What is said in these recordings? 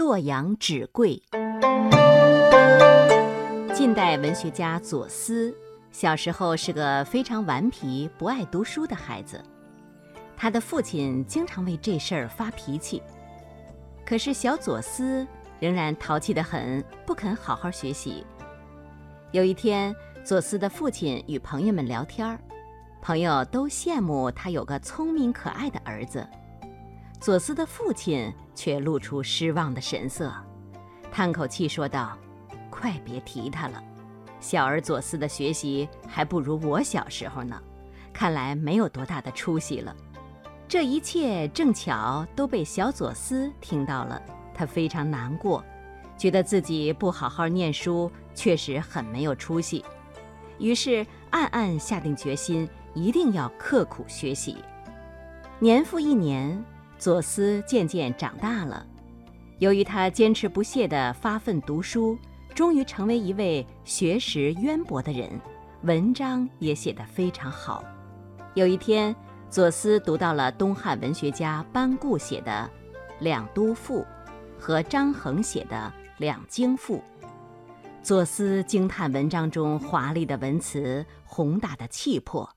洛阳纸贵。近代文学家左思小时候是个非常顽皮、不爱读书的孩子，他的父亲经常为这事儿发脾气。可是小左思仍然淘气得很，不肯好好学习。有一天，左思的父亲与朋友们聊天，朋友都羡慕他有个聪明可爱的儿子。左思的父亲却露出失望的神色，叹口气说道：“快别提他了，小儿左思的学习还不如我小时候呢，看来没有多大的出息了。”这一切正巧都被小左思听到了，他非常难过，觉得自己不好好念书，确实很没有出息，于是暗暗下定决心，一定要刻苦学习。年复一年。左思渐渐长大了，由于他坚持不懈地发奋读书，终于成为一位学识渊博的人，文章也写得非常好。有一天，左思读到了东汉文学家班固写的《两都赋》和张衡写的《两京赋》，左思惊叹文章中华丽的文辞、宏大的气魄，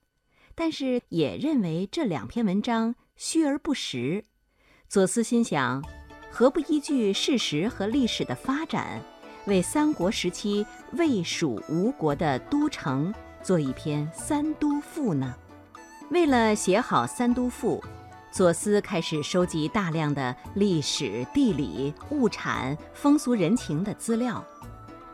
但是也认为这两篇文章虚而不实。左思心想，何不依据事实和历史的发展，为三国时期魏、蜀、吴国的都城做一篇《三都赋》呢？为了写好《三都赋》，左思开始收集大量的历史、地理、物产、风俗人情的资料。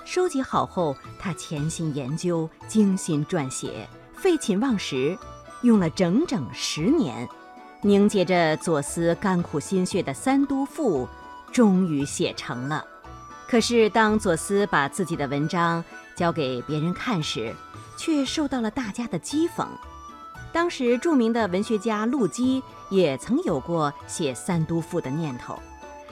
收集好后，他潜心研究，精心撰写，废寝忘食，用了整整十年。凝结着左思甘苦心血的《三都赋》，终于写成了。可是，当左思把自己的文章交给别人看时，却受到了大家的讥讽。当时，著名的文学家陆机也曾有过写《三都赋》的念头。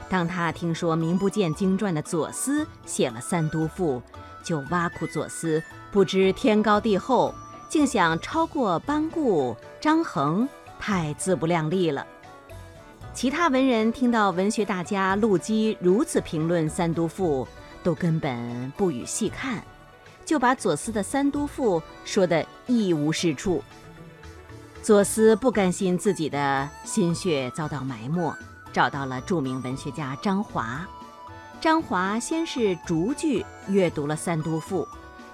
当他听说名不见经传的左思写了《三都赋》，就挖苦左思不知天高地厚，竟想超过班固、张衡。太自不量力了。其他文人听到文学大家陆机如此评论《三都赋》，都根本不予细看，就把左思的《三都赋》说得一无是处。左思不甘心自己的心血遭到埋没，找到了著名文学家张华。张华先是逐句阅读了《三都赋》，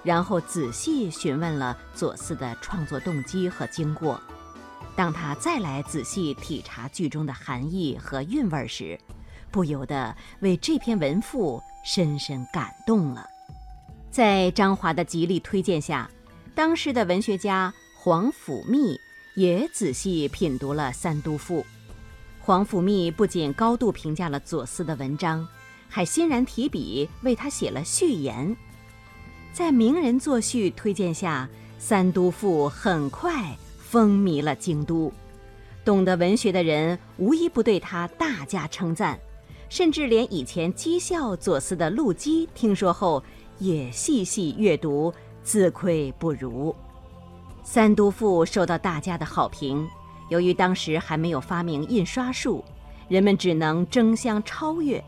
然后仔细询问了左思的创作动机和经过。当他再来仔细体察剧中的含义和韵味时，不由得为这篇文赋深深感动了。在张华的极力推荐下，当时的文学家黄甫谧也仔细品读了《三都赋》。黄甫谧不仅高度评价了左思的文章，还欣然提笔为他写了序言。在名人作序推荐下，《三都赋》很快。风靡了京都，懂得文学的人无一不对他大加称赞，甚至连以前讥笑左思的陆机听说后，也细细阅读，自愧不如。《三都赋》受到大家的好评，由于当时还没有发明印刷术，人们只能争相超越，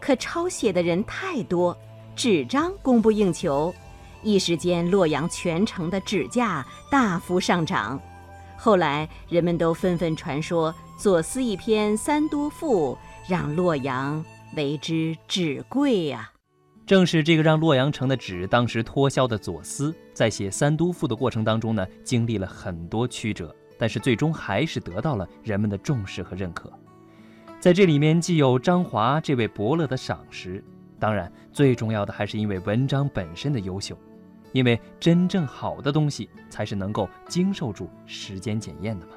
可抄写的人太多，纸张供不应求，一时间洛阳全城的纸价大幅上涨。后来，人们都纷纷传说左思一篇《三都赋》，让洛阳为之纸贵呀。正是这个让洛阳城的纸当时脱销的左思，在写《三都赋》的过程当中呢，经历了很多曲折，但是最终还是得到了人们的重视和认可。在这里面，既有张华这位伯乐的赏识，当然最重要的还是因为文章本身的优秀。因为真正好的东西才是能够经受住时间检验的嘛。